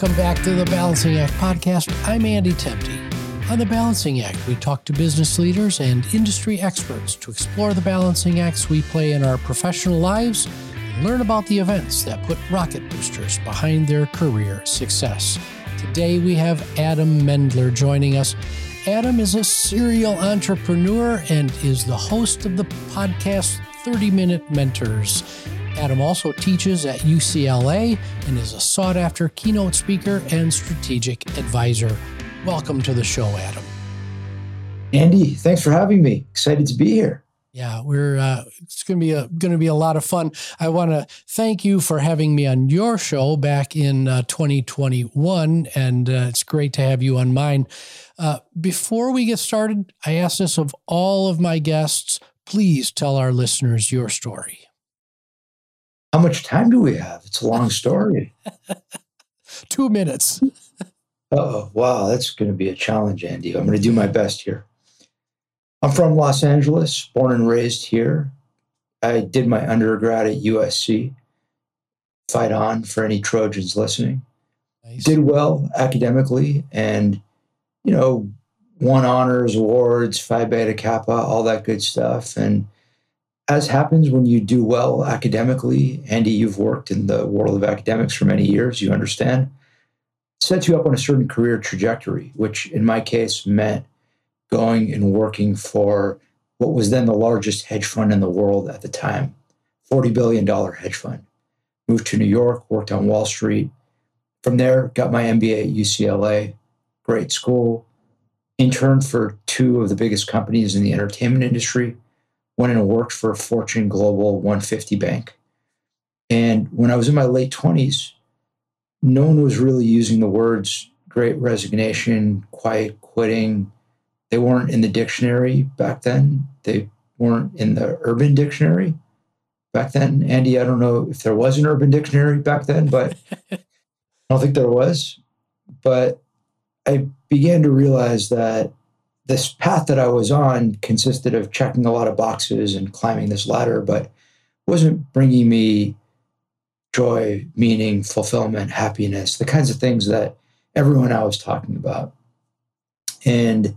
Welcome back to the Balancing Act podcast. I'm Andy Temte. On the Balancing Act, we talk to business leaders and industry experts to explore the balancing acts we play in our professional lives and learn about the events that put rocket boosters behind their career success. Today we have Adam Mendler joining us. Adam is a serial entrepreneur and is the host of the podcast 30 Minute Mentors. Adam also teaches at UCLA and is a sought after keynote speaker and strategic advisor. Welcome to the show, Adam. Andy, thanks for having me. Excited to be here. Yeah, we're uh, it's going to be a going to be a lot of fun. I want to thank you for having me on your show back in uh, 2021, and uh, it's great to have you on mine. Uh, before we get started, I ask this of all of my guests: please tell our listeners your story. How much time do we have? It's a long story. Two minutes. oh, wow. That's going to be a challenge, Andy. I'm going to do my best here. I'm from Los Angeles, born and raised here. I did my undergrad at USC. Fight on for any Trojans listening. Nice. Did well academically and, you know, won honors, awards, Phi Beta Kappa, all that good stuff. And as happens when you do well academically, Andy, you've worked in the world of academics for many years, you understand, sets you up on a certain career trajectory, which in my case meant going and working for what was then the largest hedge fund in the world at the time, $40 billion hedge fund. Moved to New York, worked on Wall Street. From there, got my MBA at UCLA, great school, interned for two of the biggest companies in the entertainment industry went and worked for a Fortune Global 150 bank. And when I was in my late 20s, no one was really using the words great resignation, quiet quitting. They weren't in the dictionary back then. They weren't in the urban dictionary back then. Andy, I don't know if there was an urban dictionary back then, but I don't think there was. But I began to realize that this path that I was on consisted of checking a lot of boxes and climbing this ladder, but wasn't bringing me joy, meaning, fulfillment, happiness, the kinds of things that everyone I was talking about. And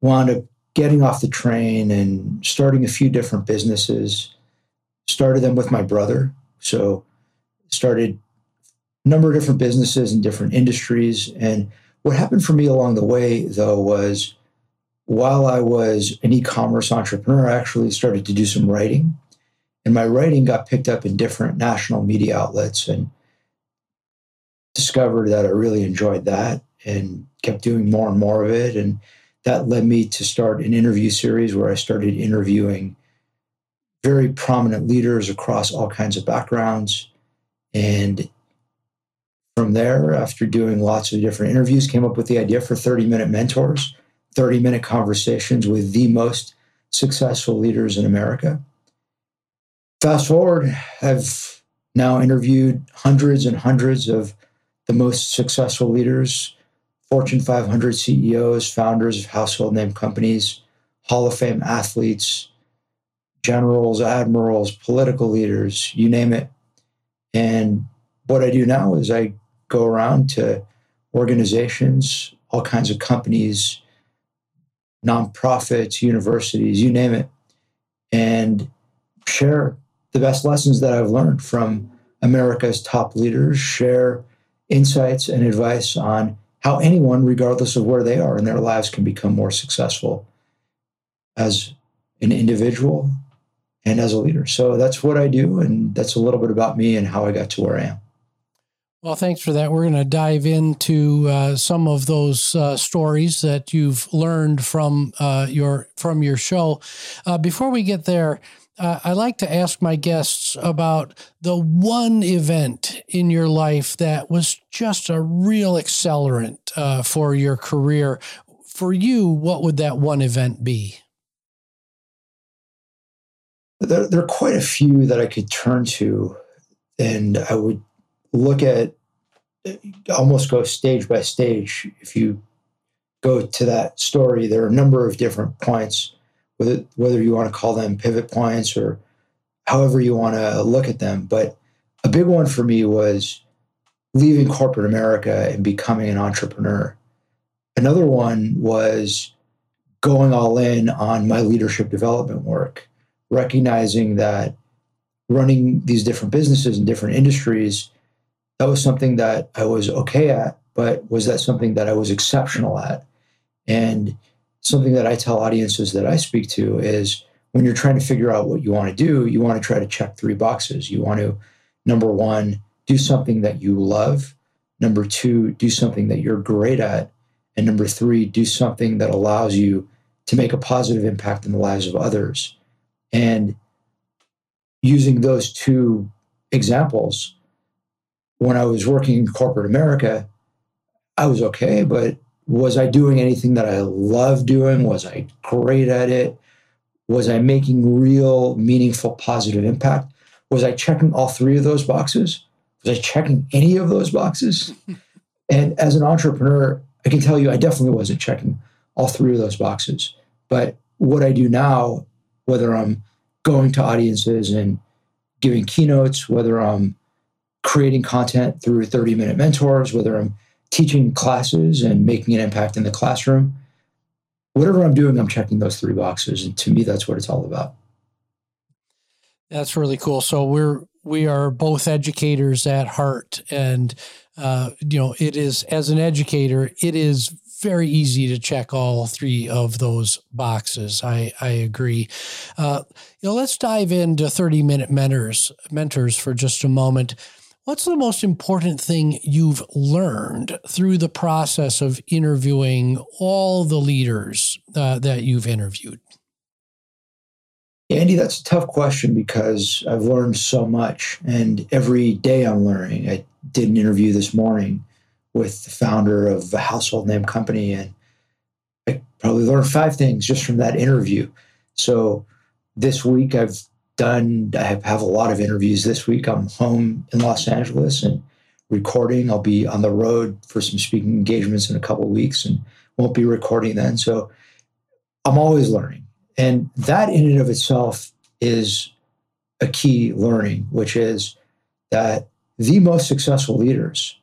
wound up getting off the train and starting a few different businesses. Started them with my brother. So started a number of different businesses in different industries. And what happened for me along the way, though, was while I was an e commerce entrepreneur, I actually started to do some writing. And my writing got picked up in different national media outlets and discovered that I really enjoyed that and kept doing more and more of it. And that led me to start an interview series where I started interviewing very prominent leaders across all kinds of backgrounds. And from there, after doing lots of different interviews, came up with the idea for 30 minute mentors 30 minute conversations with the most successful leaders in America. Fast forward, I've now interviewed hundreds and hundreds of the most successful leaders, Fortune 500 CEOs, founders of household name companies, Hall of Fame athletes, generals, admirals, political leaders, you name it. And what I do now is I go around to organizations, all kinds of companies, nonprofits, universities, you name it, and share the best lessons that I've learned from America's top leaders, share insights and advice on how anyone, regardless of where they are in their lives, can become more successful as an individual and as a leader. So that's what I do. And that's a little bit about me and how I got to where I am. Well, thanks for that. We're going to dive into uh, some of those uh, stories that you've learned from uh, your from your show. Uh, before we get there, uh, I like to ask my guests about the one event in your life that was just a real accelerant uh, for your career. For you, what would that one event be? There, there are quite a few that I could turn to, and I would look at almost go stage by stage. If you go to that story, there are a number of different points, whether, whether you want to call them pivot points or however you want to look at them. But a big one for me was leaving corporate America and becoming an entrepreneur. Another one was going all in on my leadership development work, recognizing that running these different businesses in different industries, that was something that I was okay at, but was that something that I was exceptional at? And something that I tell audiences that I speak to is when you're trying to figure out what you want to do, you want to try to check three boxes. You want to, number one, do something that you love. Number two, do something that you're great at. And number three, do something that allows you to make a positive impact in the lives of others. And using those two examples, when I was working in corporate America, I was okay, but was I doing anything that I loved doing? Was I great at it? Was I making real, meaningful, positive impact? Was I checking all three of those boxes? Was I checking any of those boxes? and as an entrepreneur, I can tell you I definitely wasn't checking all three of those boxes. But what I do now, whether I'm going to audiences and giving keynotes, whether I'm creating content through 30 minute mentors, whether I'm teaching classes and making an impact in the classroom, whatever I'm doing, I'm checking those three boxes. And to me, that's what it's all about. That's really cool. So we're we are both educators at heart, and uh, you know, it is as an educator, it is very easy to check all three of those boxes. I, I agree. Uh, you know, let's dive into 30 minute mentors, mentors for just a moment. What's the most important thing you've learned through the process of interviewing all the leaders uh, that you've interviewed? Andy, that's a tough question because I've learned so much, and every day I'm learning. I did an interview this morning with the founder of a household name company, and I probably learned five things just from that interview. So this week I've done, I have, have a lot of interviews this week. I'm home in Los Angeles and recording. I'll be on the road for some speaking engagements in a couple weeks and won't be recording then. So I'm always learning. And that in and of itself is a key learning, which is that the most successful leaders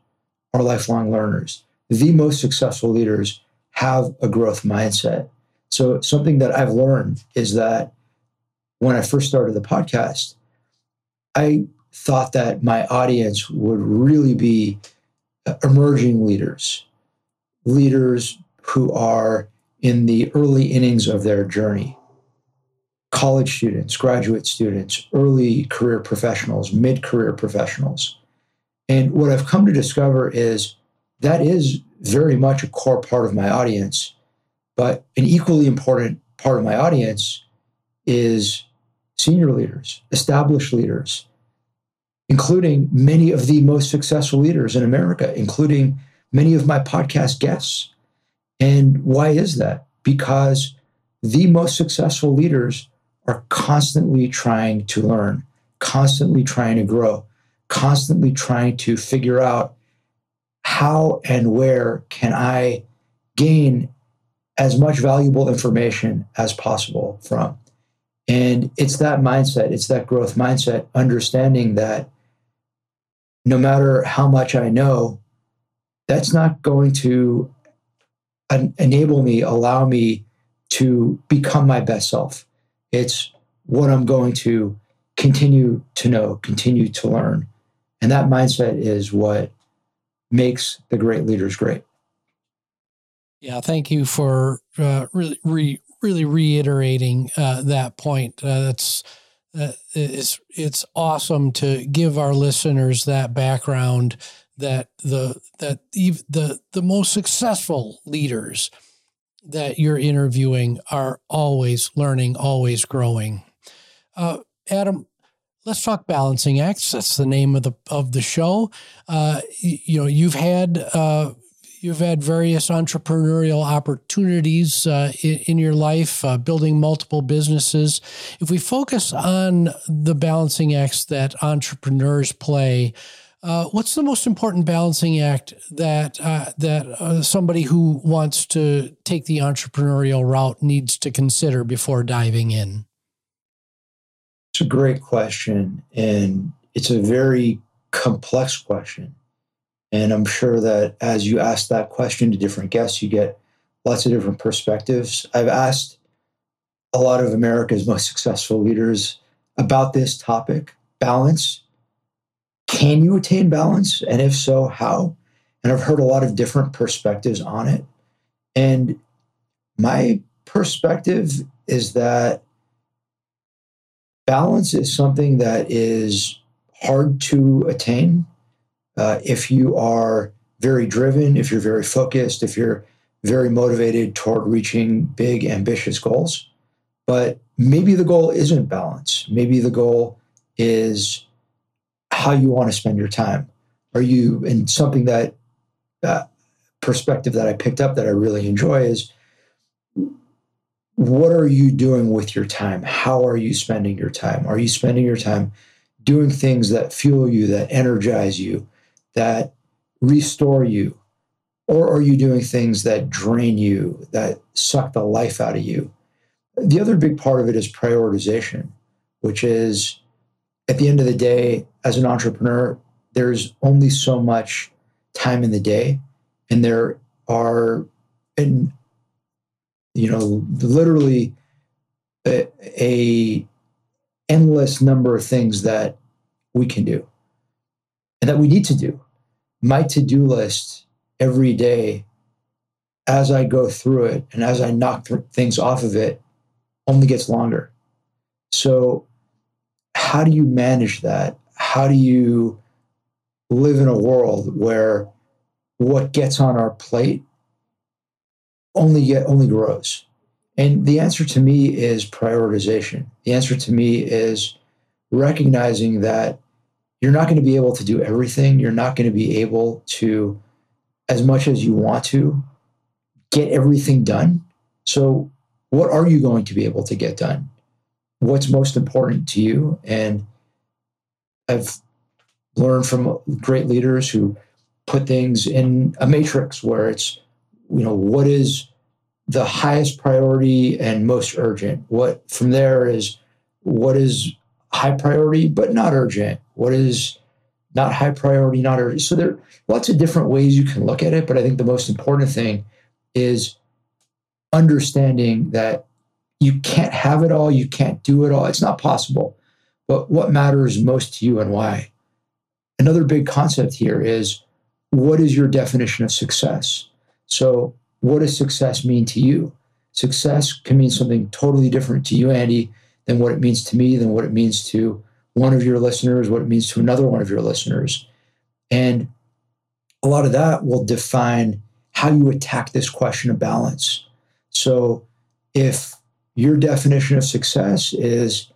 are lifelong learners. The most successful leaders have a growth mindset. So, something that I've learned is that when I first started the podcast, I thought that my audience would really be uh, emerging leaders, leaders who are in the early innings of their journey. College students, graduate students, early career professionals, mid career professionals. And what I've come to discover is that is very much a core part of my audience. But an equally important part of my audience is senior leaders, established leaders, including many of the most successful leaders in America, including many of my podcast guests. And why is that? Because the most successful leaders are constantly trying to learn, constantly trying to grow, constantly trying to figure out how and where can I gain as much valuable information as possible from. And it's that mindset, it's that growth mindset, understanding that no matter how much I know, that's not going to enable me, allow me to become my best self. It's what I'm going to continue to know, continue to learn. And that mindset is what makes the great leaders great. Yeah, thank you for uh, really, re, really reiterating uh, that point. Uh, that's uh, it's it's awesome to give our listeners that background that the that the the most successful leaders that you're interviewing are always learning, always growing. Uh, Adam, let's talk balancing acts. That's the name of the of the show. Uh, you, you, know, you've had uh, you've had various entrepreneurial opportunities uh, in, in, your life, uh, building multiple businesses. If we focus on the balancing acts that entrepreneurs play. Uh, what's the most important balancing act that uh, that somebody who wants to take the entrepreneurial route needs to consider before diving in? It's a great question, and it's a very complex question. And I'm sure that as you ask that question to different guests, you get lots of different perspectives. I've asked a lot of America's most successful leaders about this topic balance. Can you attain balance? And if so, how? And I've heard a lot of different perspectives on it. And my perspective is that balance is something that is hard to attain uh, if you are very driven, if you're very focused, if you're very motivated toward reaching big, ambitious goals. But maybe the goal isn't balance. Maybe the goal is how you want to spend your time. Are you, in something that uh, perspective that I picked up that I really enjoy is what are you doing with your time? How are you spending your time? Are you spending your time doing things that fuel you, that energize you, that restore you? Or are you doing things that drain you, that suck the life out of you? The other big part of it is prioritization, which is at the end of the day, as an entrepreneur, there's only so much time in the day, and there are, and you know, literally a, a endless number of things that we can do that we need to do. My to do list every day, as I go through it and as I knock th- things off of it, only gets longer. So, how do you manage that? How do you live in a world where what gets on our plate only get only grows? And the answer to me is prioritization. The answer to me is recognizing that you're not going to be able to do everything. You're not going to be able to, as much as you want to, get everything done. So, what are you going to be able to get done? What's most important to you? And I've learned from great leaders who put things in a matrix where it's, you know, what is the highest priority and most urgent? What from there is what is high priority but not urgent? What is not high priority, not urgent? So there are lots of different ways you can look at it, but I think the most important thing is understanding that you can't have it all, you can't do it all. It's not possible. But what matters most to you and why? Another big concept here is what is your definition of success? So, what does success mean to you? Success can mean something totally different to you, Andy, than what it means to me, than what it means to one of your listeners, what it means to another one of your listeners. And a lot of that will define how you attack this question of balance. So if your definition of success is,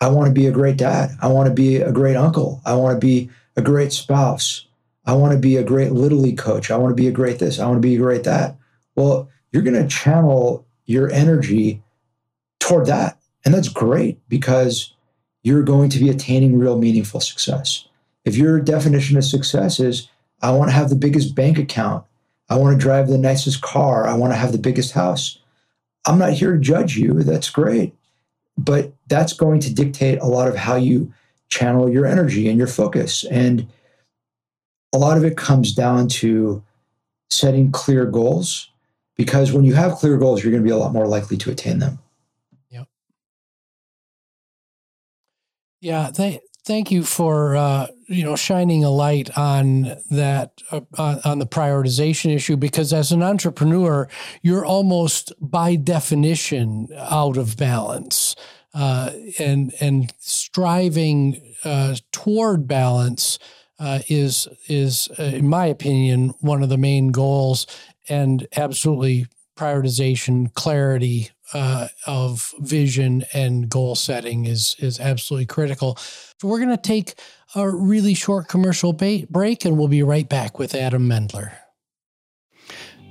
I want to be a great dad, I want to be a great uncle, I want to be a great spouse, I want to be a great little league coach, I want to be a great this, I want to be a great that. Well, you're going to channel your energy toward that. And that's great because you're going to be attaining real meaningful success. If your definition of success is, I want to have the biggest bank account, I want to drive the nicest car, I want to have the biggest house, I'm not here to judge you. That's great. But that's going to dictate a lot of how you channel your energy and your focus. And a lot of it comes down to setting clear goals because when you have clear goals, you're going to be a lot more likely to attain them. Yeah, th- thank you for uh, you know shining a light on that uh, on the prioritization issue because as an entrepreneur, you're almost by definition out of balance, uh, and and striving uh, toward balance uh, is is uh, in my opinion one of the main goals, and absolutely prioritization, clarity, uh, of vision and goal setting is is absolutely critical. So we're going to take a really short commercial ba- break, and we'll be right back with Adam Mendler.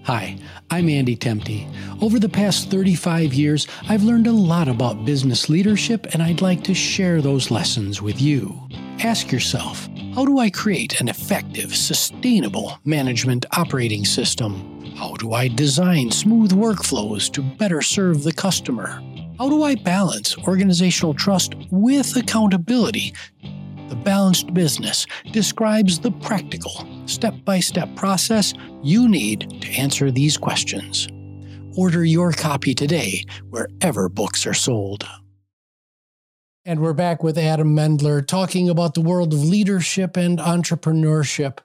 Hi, I'm Andy Temte. Over the past 35 years, I've learned a lot about business leadership, and I'd like to share those lessons with you. Ask yourself how do I create an effective, sustainable management operating system? How do I design smooth workflows to better serve the customer? How do I balance organizational trust with accountability? The Balanced Business describes the practical, step by step process you need to answer these questions. Order your copy today wherever books are sold. And we're back with Adam Mendler talking about the world of leadership and entrepreneurship.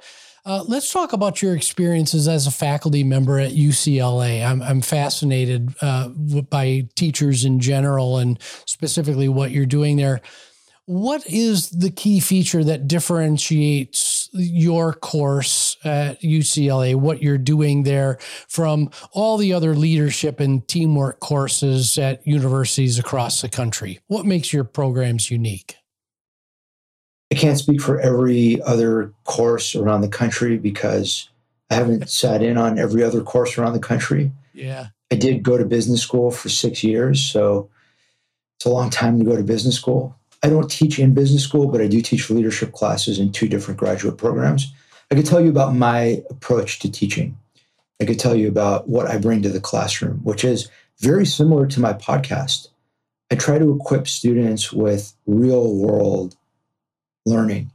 Uh, let's talk about your experiences as a faculty member at UCLA. I'm, I'm fascinated uh, by teachers in general and specifically what you're doing there. What is the key feature that differentiates your course at UCLA, what you're doing there, from all the other leadership and teamwork courses at universities across the country? What makes your programs unique? I can't speak for every other course around the country because I haven't sat in on every other course around the country. Yeah. I did go to business school for six years, so it's a long time to go to business school. I don't teach in business school, but I do teach leadership classes in two different graduate programs. I could tell you about my approach to teaching. I could tell you about what I bring to the classroom, which is very similar to my podcast. I try to equip students with real world learning.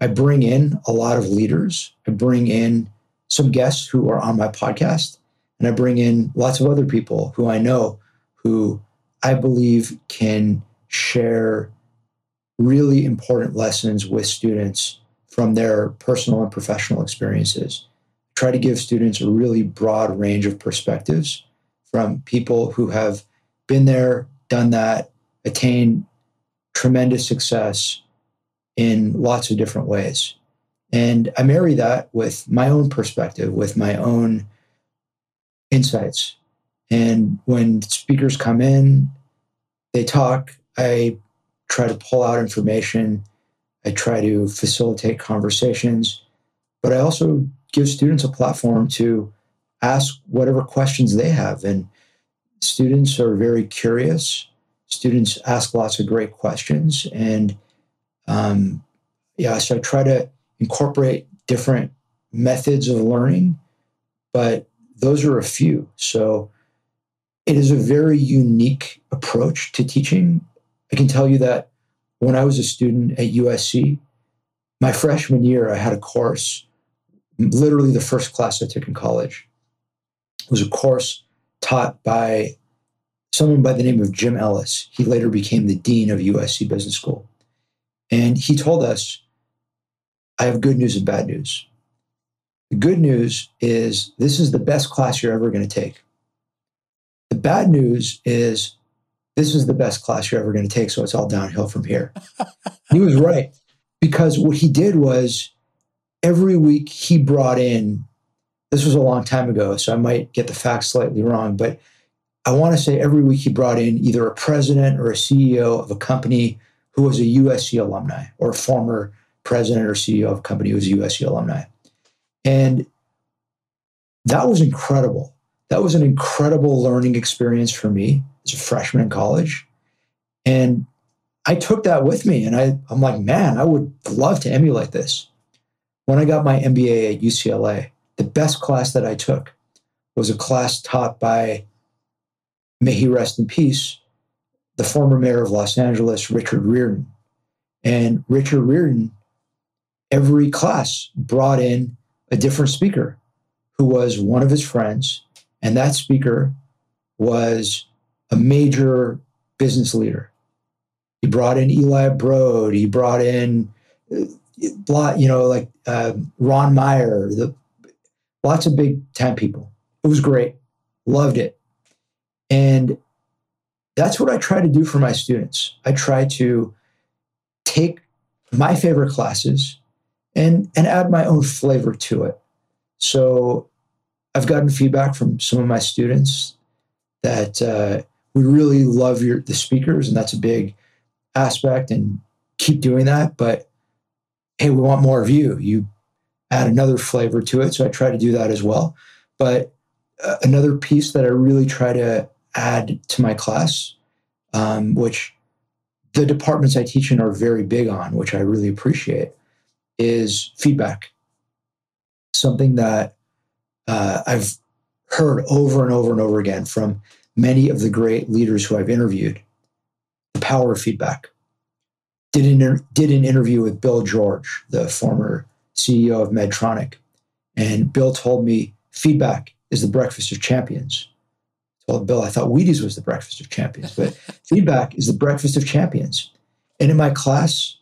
I bring in a lot of leaders. I bring in some guests who are on my podcast, and I bring in lots of other people who I know who I believe can share really important lessons with students from their personal and professional experiences. Try to give students a really broad range of perspectives from people who have been there, done that, attained tremendous success in lots of different ways. And I marry that with my own perspective, with my own insights. And when speakers come in, they talk, I try to pull out information. I try to facilitate conversations, but I also give students a platform to ask whatever questions they have. And students are very curious. Students ask lots of great questions. And um, yeah, so I try to incorporate different methods of learning, but those are a few. So it is a very unique approach to teaching I can tell you that when I was a student at USC, my freshman year, I had a course, literally the first class I took in college. It was a course taught by someone by the name of Jim Ellis. He later became the dean of USC Business School. And he told us, I have good news and bad news. The good news is this is the best class you're ever going to take. The bad news is this is the best class you're ever going to take. So it's all downhill from here. he was right. Because what he did was every week he brought in, this was a long time ago, so I might get the facts slightly wrong, but I want to say every week he brought in either a president or a CEO of a company who was a USC alumni or a former president or CEO of a company who was a USC alumni. And that was incredible. That was an incredible learning experience for me as a freshman in college. And I took that with me and I, I'm like, man, I would love to emulate this. When I got my MBA at UCLA, the best class that I took was a class taught by, may he rest in peace, the former mayor of Los Angeles, Richard Riordan. And Richard Riordan, every class brought in a different speaker who was one of his friends. And that speaker was a major business leader. He brought in Eli Broad. He brought in, uh, you know, like uh, Ron Meyer. The lots of big time people. It was great. Loved it, and that's what I try to do for my students. I try to take my favorite classes and and add my own flavor to it. So I've gotten feedback from some of my students that uh, we really love your the speakers, and that's a big aspect. And keep doing that. But hey, we want more of you. You add another flavor to it, so I try to do that as well. But uh, another piece that I really try to add to my class, um, which the departments I teach in are very big on, which I really appreciate, is feedback. Something that uh, I've heard over and over and over again from many of the great leaders who I've interviewed the power of feedback. did an, did an interview with Bill George, the former CEO of Medtronic. And Bill told me feedback is the breakfast of champions. I told Bill, I thought Wheaties was the breakfast of champions, but feedback is the breakfast of champions. And in my class,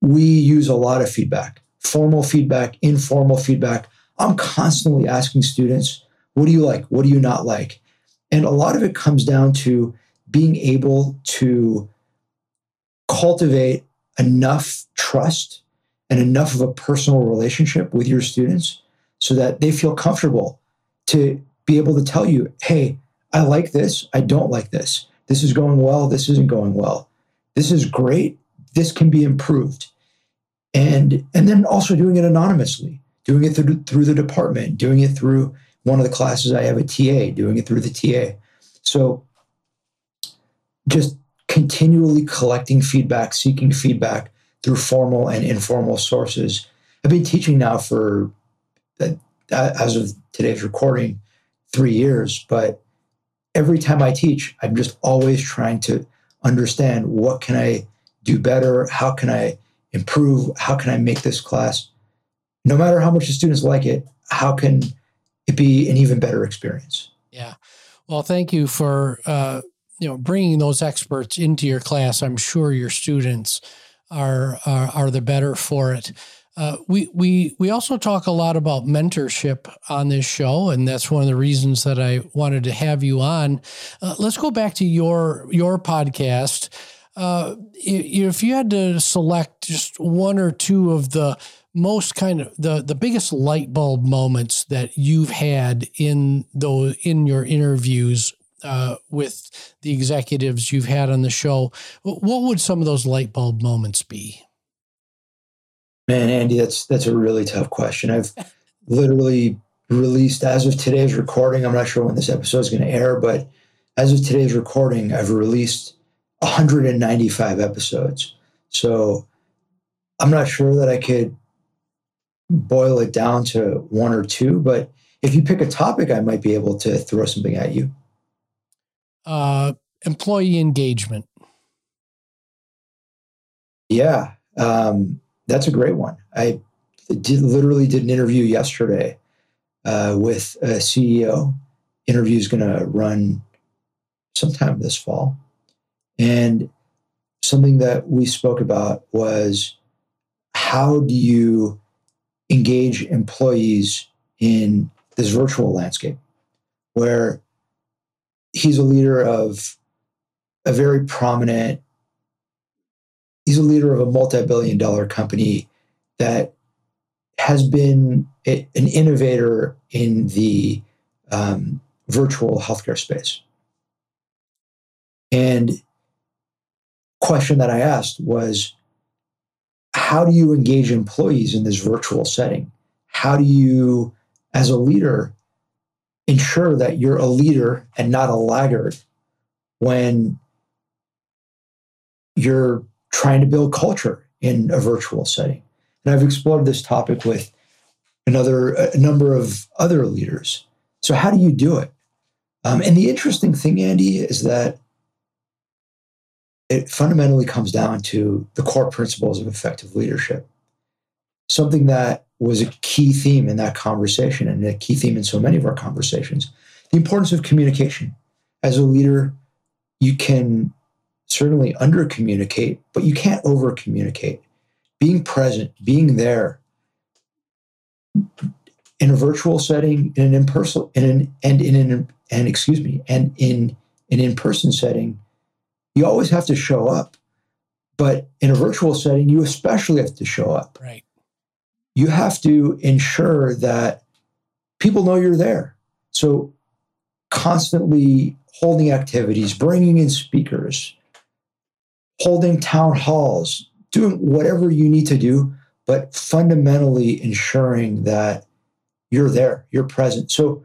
we use a lot of feedback formal feedback, informal feedback. I'm constantly asking students, what do you like? What do you not like? And a lot of it comes down to being able to cultivate enough trust and enough of a personal relationship with your students so that they feel comfortable to be able to tell you, hey, I like this, I don't like this. This is going well, this isn't going well. This is great, this can be improved. And and then also doing it anonymously, doing it through, through the department, doing it through one of the classes I have a TA, doing it through the TA. So just continually collecting feedback, seeking feedback through formal and informal sources. I've been teaching now for, uh, as of today's recording, three years. But every time I teach, I'm just always trying to understand what can I do better? How can I improve? How can I make this class, no matter how much the students like it, how can it be an even better experience? Yeah. Well, thank you for uh, you know bringing those experts into your class. I'm sure your students are are, are the better for it. Uh, we we we also talk a lot about mentorship on this show, and that's one of the reasons that I wanted to have you on. Uh, let's go back to your your podcast. Uh, if you had to select just one or two of the most kind of the the biggest light bulb moments that you've had in those in your interviews uh, with the executives you've had on the show, what would some of those light bulb moments be? Man, Andy, that's that's a really tough question. I've literally released as of today's recording. I'm not sure when this episode is going to air, but as of today's recording, I've released 195 episodes. So I'm not sure that I could boil it down to one or two, but if you pick a topic, I might be able to throw something at you uh, employee engagement? Yeah, um, that's a great one. I did, literally did an interview yesterday uh, with a CEO. Interview is going to run sometime this fall. And something that we spoke about was how do you engage employees in this virtual landscape where he's a leader of a very prominent he's a leader of a multi-billion dollar company that has been an innovator in the um, virtual healthcare space. And question that i asked was how do you engage employees in this virtual setting how do you as a leader ensure that you're a leader and not a laggard when you're trying to build culture in a virtual setting. And I've explored this topic with another a number of other leaders. So how do you do it? Um, and the interesting thing, Andy, is that it fundamentally comes down to the core principles of effective leadership. Something that was a key theme in that conversation and a key theme in so many of our conversations. The importance of communication. As a leader, you can certainly under communicate, but you can't over communicate. Being present, being there in a virtual setting, in an in-person, in an, and in an, and excuse me, and in an in-person setting, you always have to show up. But in a virtual setting, you especially have to show up. Right you have to ensure that people know you're there. So, constantly holding activities, bringing in speakers, holding town halls, doing whatever you need to do, but fundamentally ensuring that you're there, you're present. So,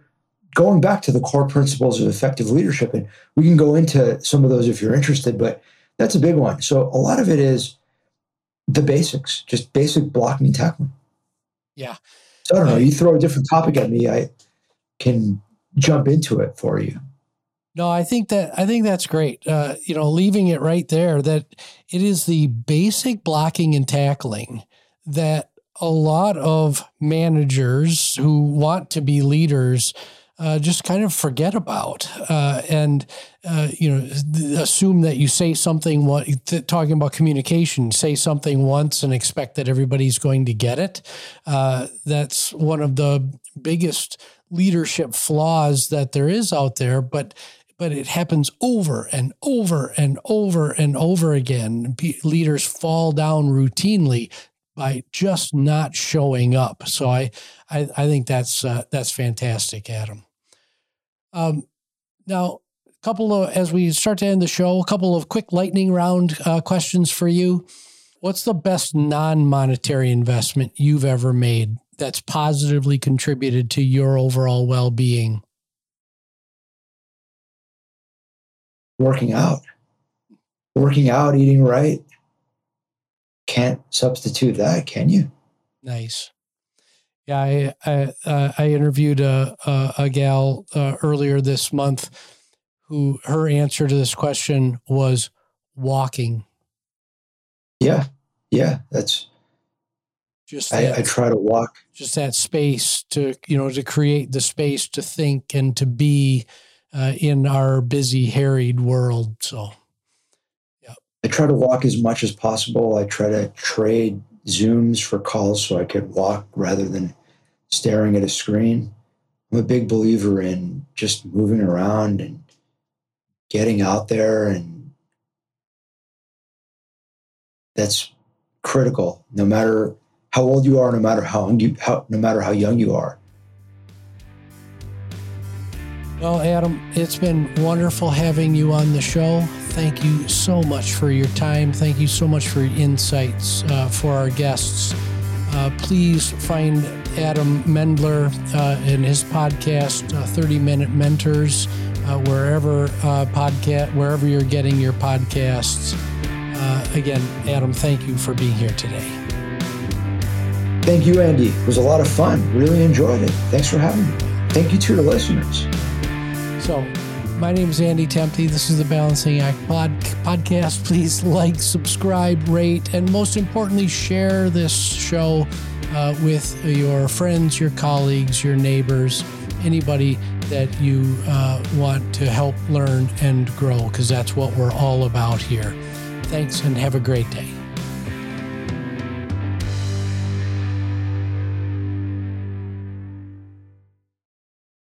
going back to the core principles of effective leadership, and we can go into some of those if you're interested, but that's a big one. So, a lot of it is the basics, just basic blocking and tackling. Yeah. So I don't know. You throw a different topic at me, I can jump into it for you. No, I think that I think that's great. Uh, you know, leaving it right there that it is the basic blocking and tackling that a lot of managers who want to be leaders uh, just kind of forget about uh, and uh, you know assume that you say something talking about communication say something once and expect that everybody's going to get it uh, that's one of the biggest leadership flaws that there is out there but but it happens over and over and over and over again leaders fall down routinely by just not showing up. So I, I, I think that's uh, that's fantastic, Adam. Um, now, a couple of as we start to end the show, a couple of quick lightning round uh, questions for you. What's the best non-monetary investment you've ever made that's positively contributed to your overall well-being? Working out, working out, eating right, can't substitute that, can you? Nice. Yeah, I I, uh, I interviewed a a, a gal uh, earlier this month who her answer to this question was walking. Yeah, yeah, that's just that, I, I try to walk. Just that space to you know to create the space to think and to be uh, in our busy, harried world. So yeah, I try to walk as much as possible. I try to trade Zooms for calls so I could walk rather than staring at a screen. I'm a big believer in just moving around and getting out there and that's critical no matter how old you are no matter how, how no matter how young you are well adam it's been wonderful having you on the show thank you so much for your time. Thank you so much for your insights uh, for our guests. Uh, please find Adam Mendler uh, in his podcast, uh, 30 Minute Mentors, uh, wherever podcast, wherever you're getting your podcasts. again, Adam, thank you for being here today. Thank you, Andy. It was a lot of fun. Really enjoyed it. Thanks for having me. Thank you to the listeners. So, my name is Andy Temte. This is the Balancing Act pod- podcast. Please like, subscribe, rate, and most importantly, share this show uh, with your friends, your colleagues, your neighbors, anybody that you uh, want to help learn and grow, because that's what we're all about here. Thanks and have a great day.